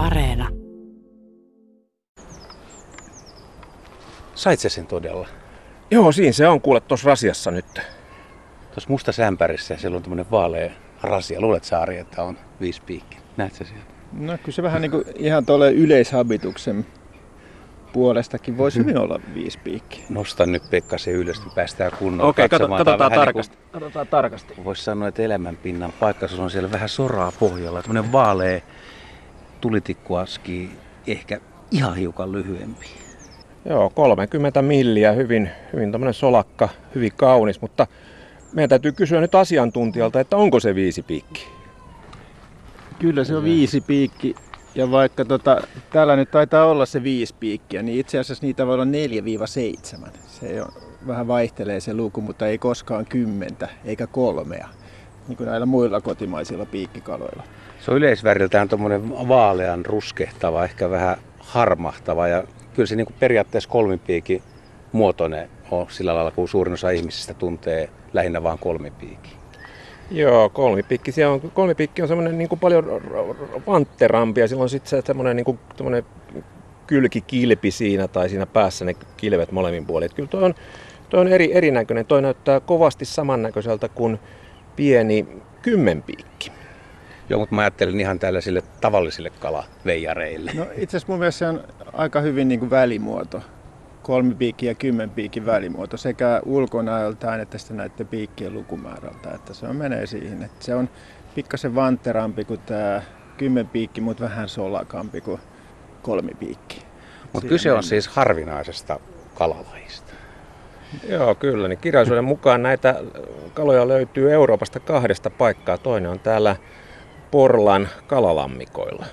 Areena. Sait sen todella? Joo, siinä se on kuule tuossa rasiassa nyt. Tuossa musta sämpärissä siellä on tämmönen vaalea rasia. Luulet Saari, että on viisi piikki. Näet sä sieltä? No kyllä se vähän niin kuin ihan tuolle yleishabituksen puolestakin voisi hyvin olla viisi piikkiä. Nosta nyt Pekka se ylös, niin päästään kunnolla Okei, on katsotaan vähän tarkasti. Katsotaan tarkasti. Niin kuin, voisi sanoa, että elämänpinnan paikka, se on siellä vähän soraa pohjalla. Tämmönen vaalea tulitikkuaski, ehkä ihan hiukan lyhyempi. Joo, 30 milliä, hyvin, hyvin tämmöinen solakka, hyvin kaunis, mutta meidän täytyy kysyä nyt asiantuntijalta, että onko se viisi piikki? Kyllä se on viisi piikki. Ja vaikka tota, täällä nyt taitaa olla se viisi piikkiä, niin itse asiassa niitä voi olla 4-7. Se on, vähän vaihtelee se luku, mutta ei koskaan kymmentä eikä kolmea, niin kuin näillä muilla kotimaisilla piikkikaloilla. Se on yleisväriltään tuommoinen vaalean ruskehtava, ehkä vähän harmahtava ja kyllä se niin kuin periaatteessa kolmipiikin muotoinen on sillä lailla, kun suurin osa ihmisistä tuntee lähinnä vain kolmipiikin. Joo, kolmipiikki. on, kolmipiikki on semmoinen niin kuin paljon vantterampi ja silloin sitten se semmoinen niin kuin, kylkikilpi siinä tai siinä päässä ne kilvet molemmin puolin. Et kyllä toi on, toi on eri, erinäköinen. Toi näyttää kovasti samannäköiseltä kuin pieni kymmenpiikki. Joo, mutta mä ajattelin ihan tällaisille tavallisille kalaveijareille. No itse asiassa mun mielestä se on aika hyvin niin kuin välimuoto. Kolmipiikki ja kymmenpiikin välimuoto sekä ulkonäöltään että sitten näiden piikkien lukumäärältä. Että se on, menee siihen. Että se on pikkasen vanterampi kuin tämä kymmenpiikki, mutta vähän solakampi kuin kolmipiikki. Mutta kyse on siis harvinaisesta kalalajista. Joo, kyllä. Niin kirjallisuuden mukaan näitä kaloja löytyy Euroopasta kahdesta paikkaa. Toinen on täällä Porlan kalalammikoilla.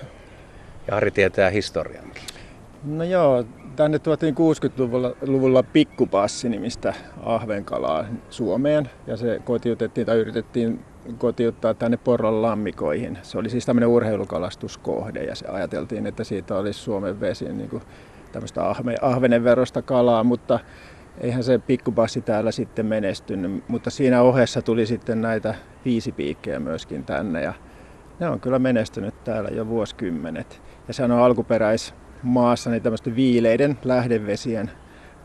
Ja Ari tietää historiankin. No joo, tänne tuotiin 60-luvulla luvulla pikkupassi-nimistä ahvenkalaa Suomeen. Ja se kotiutettiin tai yritettiin kotiuttaa tänne Porlan lammikoihin. Se oli siis tämmöinen urheilukalastuskohde ja se ajateltiin, että siitä olisi Suomen vesiin niin kuin tämmöistä ahve, ahvenenverosta kalaa, mutta eihän se pikkupassi täällä sitten menestynyt. Mutta siinä ohessa tuli sitten näitä viisipiikkejä myöskin tänne ja ne on kyllä menestynyt täällä jo vuosikymmenet. Ja se on alkuperäis maassa niin tämmöisten viileiden lähdevesien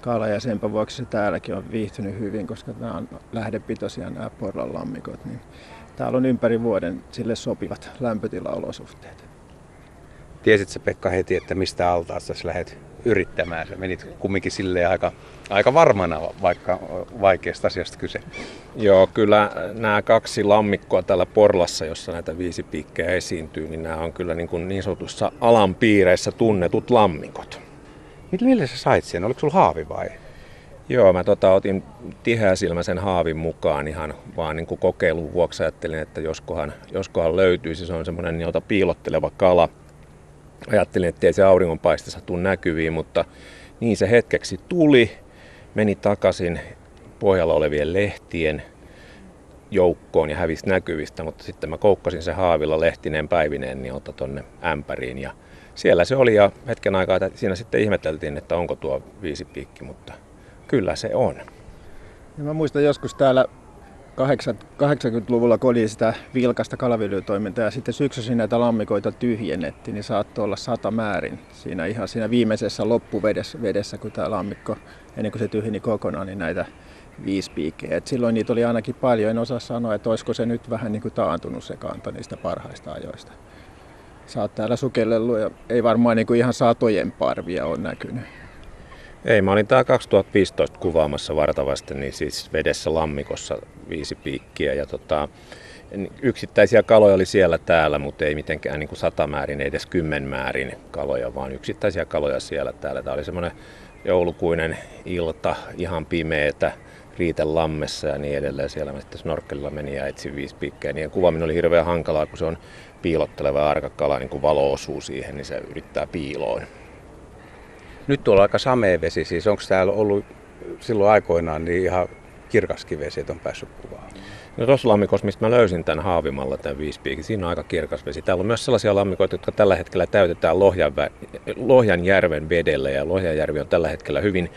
kala ja senpä vuoksi se täälläkin on viihtynyt hyvin, koska nämä on lähdepitoisia nämä Porlan lammikot. Niin täällä on ympäri vuoden sille sopivat lämpötilaolosuhteet. Tiesitkö Pekka heti, että mistä altaasta tässä lähdet yrittämään? Sä menit kumminkin silleen aika, aika varmana, vaikka vaikeasta asiasta kyse. Joo, kyllä nämä kaksi lammikkoa täällä Porlassa, jossa näitä viisi piikkejä esiintyy, niin nämä on kyllä niin, kuin niin sanotussa alan piireissä tunnetut lammikot. Millä sä sait sen? Oliko sulla haavi vai? Joo, mä tota, otin tiheäsilmäisen haavin mukaan ihan vaan niin kuin kokeilun vuoksi. Ajattelin, että joskohan, joskohan löytyisi. Se on semmoinen jota piilotteleva kala. Ajattelin, että ei se auringonpaisteessa tule näkyviin, mutta niin se hetkeksi tuli. Meni takaisin pohjalla olevien lehtien joukkoon ja hävisi näkyvistä, mutta sitten mä koukkasin se haavilla lehtineen päivineen niin ota tonne ämpäriin ja siellä se oli ja hetken aikaa siinä sitten ihmeteltiin, että onko tuo viisi piikki, mutta kyllä se on. Ja mä muistan joskus täällä 80-luvulla, kun oli sitä vilkasta kalaviljelytoimintaa ja sitten syksyssä näitä lammikoita tyhjennettiin, niin saattoi olla sata määrin siinä ihan siinä viimeisessä loppuvedessä, vedessä, kun tämä lammikko, ennen kuin se tyhjeni kokonaan, niin näitä viisi piikkejä. Et silloin niitä oli ainakin paljon, en osaa sanoa, että olisiko se nyt vähän niin kuin taantunut se kanta niistä parhaista ajoista. Oot täällä sukellellut ja ei varmaan niin kuin ihan satojen parvia ole näkynyt. Ei, mä olin tää 2015 kuvaamassa vartavasti, niin siis vedessä lammikossa viisi piikkiä ja tota, yksittäisiä kaloja oli siellä täällä, mutta ei mitenkään niin kuin satamäärin, ei edes kymmenmäärin kaloja, vaan yksittäisiä kaloja siellä täällä. Tämä oli semmoinen joulukuinen ilta, ihan pimeetä, lammessa ja niin edelleen. Siellä mä sitten snorkkelilla meni ja etsin viisi piikkejä. Niin kuvaaminen oli hirveän hankalaa, kun se on piilotteleva ja arka kala, niin kun valo osuu siihen, niin se yrittää piiloon. Nyt tuolla aika samea vesi, siis onko täällä ollut silloin aikoinaan niin ihan kirkaskin vesi, että on päässyt kuvaan? No tuossa lammikossa, mistä mä löysin tämän haavimalla, tämän viispiikin, siinä on aika kirkas vesi. Täällä on myös sellaisia lammikoita, jotka tällä hetkellä täytetään Lohjan, Lohjanjärven vedellä ja Lohjanjärvi on tällä hetkellä hyvin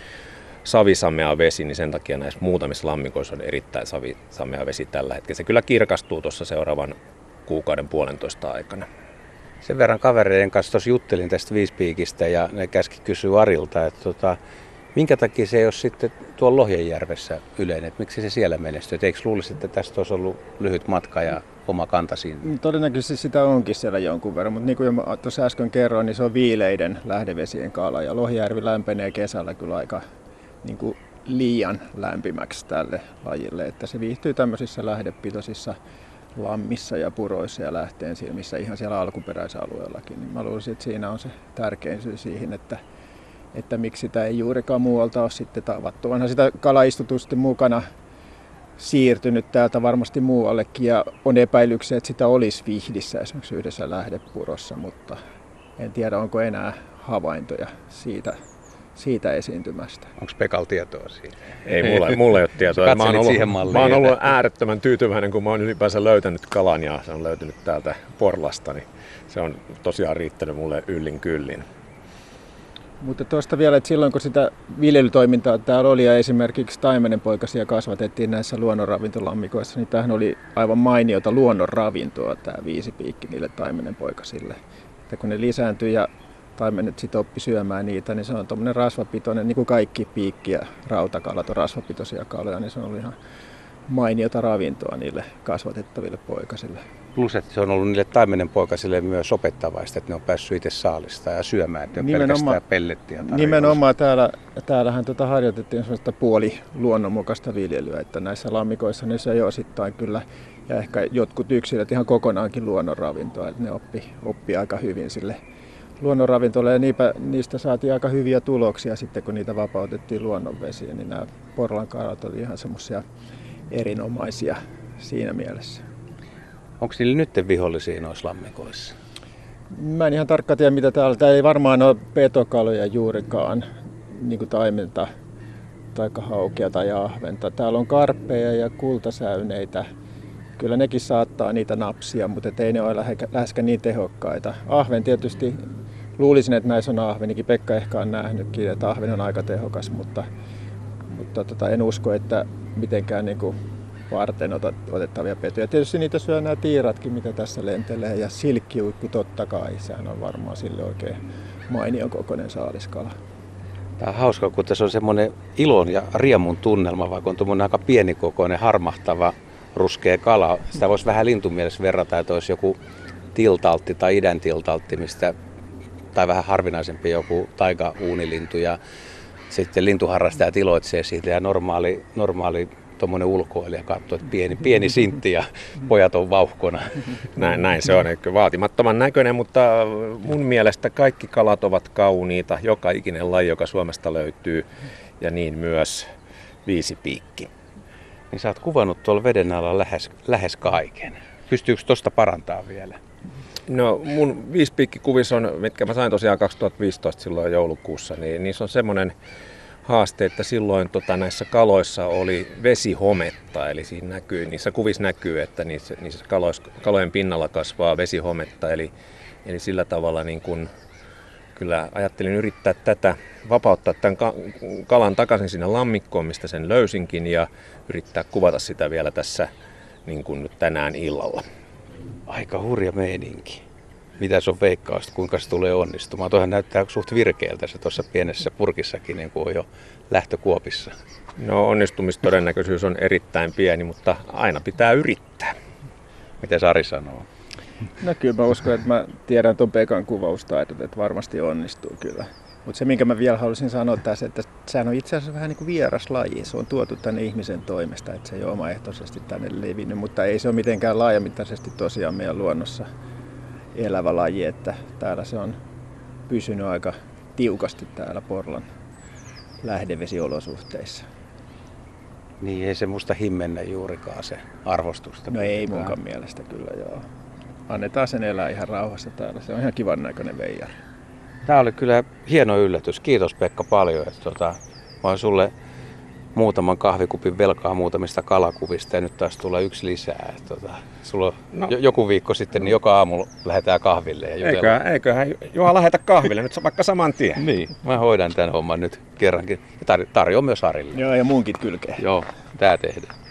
savisamea vesi, niin sen takia näissä muutamissa lammikoissa on erittäin savisamea vesi tällä hetkellä. Se kyllä kirkastuu tuossa seuraavan kuukauden puolentoista aikana. Sen verran kavereiden kanssa tuossa juttelin tästä viispiikistä ja ne käski kysyä Arilta, että tota, minkä takia se ei ole sitten tuolla Lohjenjärvessä yleinen, että miksi se siellä menestyy? Eikö luulisi, että tästä olisi ollut lyhyt matka ja oma kanta siinä? Mm, todennäköisesti sitä onkin siellä jonkun verran, mutta niin kuin tuossa äsken kerroin, niin se on viileiden lähdevesien kala ja Lohjärvi lämpenee kesällä kyllä aika niin kuin liian lämpimäksi tälle lajille, että se viihtyy tämmöisissä lähdepitoisissa lammissa ja puroissa ja lähteen siellä, missä ihan siellä alkuperäisalueellakin. Niin mä luulisin, että siinä on se tärkein syy siihen, että, että miksi sitä ei juurikaan muualta ole sitten tavattu. Onhan sitä kalaistutusti mukana siirtynyt täältä varmasti muuallekin ja on epäilyksiä, että sitä olisi Vihdissä esimerkiksi yhdessä lähdepurossa, mutta en tiedä onko enää havaintoja siitä siitä esiintymästä. Onko Pekal tietoa siitä? Ei, mulla, mulla ei ole tietoa. Mä oon, ollut, siihen malliin, mä oon ollut äärettömän tyytyväinen, kun mä oon ylipäänsä löytänyt kalan ja se on löytynyt täältä Porlasta, niin se on tosiaan riittänyt mulle yllin kyllin. Mutta tuosta vielä, että silloin kun sitä viljelytoimintaa täällä oli ja esimerkiksi taimenenpoikasia kasvatettiin näissä luonnonravintolammikoissa, niin tämähän oli aivan mainiota luonnonravintoa tämä viisipiikki niille taimenenpoikasille. Että kun ne lisääntyi ja taimenet sitten oppi syömään niitä, niin se on tuommoinen rasvapitoinen, niin kuin kaikki piikki ja rautakalat on rasvapitoisia kaloja, niin se on ollut ihan mainiota ravintoa niille kasvatettaville poikasille. Plus, että se on ollut niille taimenen poikasille myös opettavaista, että ne on päässyt itse saalista ja syömään, että ne pelkästään pellettiä tarjolla. Nimenomaan täällä, täällähän tuota harjoitettiin sellaista puoli luonnonmukaista viljelyä, että näissä lammikoissa ne söi osittain kyllä ja ehkä jotkut yksilöt ihan kokonaankin luonnonravintoa, että ne oppi, oppi aika hyvin sille luonnonravintola ja niipä, niistä saatiin aika hyviä tuloksia sitten, kun niitä vapautettiin luonnonvesiin, niin nämä Porlan kalat oli ihan semmoisia erinomaisia siinä mielessä. Onko niillä nyt vihollisia noissa lammikoissa? Mä en ihan tarkkaan tiedä, mitä täällä. Täällä ei varmaan ole petokaloja juurikaan, niin kuin taimenta tai haukea tai ahventa. Täällä on karppeja ja kultasäyneitä. Kyllä nekin saattaa niitä napsia, mutta ei ne ole läheskään niin tehokkaita. Ahven tietysti luulisin, että näissä on ahvenikin. Pekka ehkä on nähnytkin, että ahven on aika tehokas, mutta, mutta tota, en usko, että mitenkään niin kuin varten otettavia petoja. Tietysti niitä syö nämä tiiratkin, mitä tässä lentelee, ja silkkiuikku totta kai, sehän on varmaan sille oikein mainion kokoinen saaliskala. Tämä on hauska, kun tässä on semmoinen ilon ja riemun tunnelma, vaikka on tuommoinen aika pienikokoinen, harmahtava, ruskea kala. Sitä voisi vähän lintumielessä verrata, että olisi joku tiltaltti tai idän tiltaltti, mistä tai vähän harvinaisempi joku taika-uunilintu ja sitten lintuharrastajat iloitsee siitä ja normaali, normaali tuommoinen ulkoilija katsoo, että pieni, pieni sintti ja pojat on vauhkona. Näin, näin se on, vaatimattoman näköinen, mutta mun mielestä kaikki kalat ovat kauniita, joka ikinen laji, joka Suomesta löytyy ja niin myös viisipiikki. Niin sä oot kuvannut tuolla veden alla lähes, lähes kaiken. Pystyykö tuosta parantaa vielä? No mun viisipiikkikuvissa on, mitkä mä sain tosiaan 2015 silloin joulukuussa, niin niissä on semmoinen haaste, että silloin tota, näissä kaloissa oli vesihometta, eli siinä näkyy, niissä kuvissa näkyy, että niissä, niissä kalois, kalojen pinnalla kasvaa vesihometta, eli, eli sillä tavalla niin kun, kyllä ajattelin yrittää tätä, vapauttaa tämän kalan takaisin sinne lammikkoon, mistä sen löysinkin, ja yrittää kuvata sitä vielä tässä niin kuin nyt tänään illalla. Aika hurja meininki. Mitä se on veikkausta, kuinka se tulee onnistumaan? Tuohan näyttää suht virkeältä se tuossa pienessä purkissakin, niin kuin on jo lähtökuopissa. No onnistumistodennäköisyys on erittäin pieni, mutta aina pitää yrittää. Miten Sari sanoo? No kyllä mä uskon, että mä tiedän tuon Pekan kuvaustaidot, että varmasti onnistuu kyllä. Mutta se, minkä mä vielä haluaisin sanoa tässä, että sehän on itse asiassa vähän niin kuin vieras laji. Se on tuotu tänne ihmisen toimesta, että se ei ole omaehtoisesti tänne levinnyt, mutta ei se ole mitenkään laajamittaisesti tosiaan meidän luonnossa elävä laji, että täällä se on pysynyt aika tiukasti täällä Porlan lähdevesiolosuhteissa. Niin ei se musta himmennä juurikaan se arvostusta. No ei munkaan mielestä kyllä joo. Annetaan sen elää ihan rauhassa täällä. Se on ihan kivan näköinen veijari. Tämä oli kyllä hieno yllätys. Kiitos Pekka paljon. Että tota, mä oon sulle muutaman kahvikupin velkaa muutamista kalakuvista ja nyt taas tulee yksi lisää. Että tota, sulla no. joku viikko sitten, niin joka aamu lähdetään kahville ja eiköhän, eiköhän Juha lähetä kahville nyt vaikka saman tien. niin, mä hoidan tämän homman nyt kerrankin. Ja tar- tarjoan myös Arille. Joo, ja muunkin kylkeen. Joo, tää tehdään.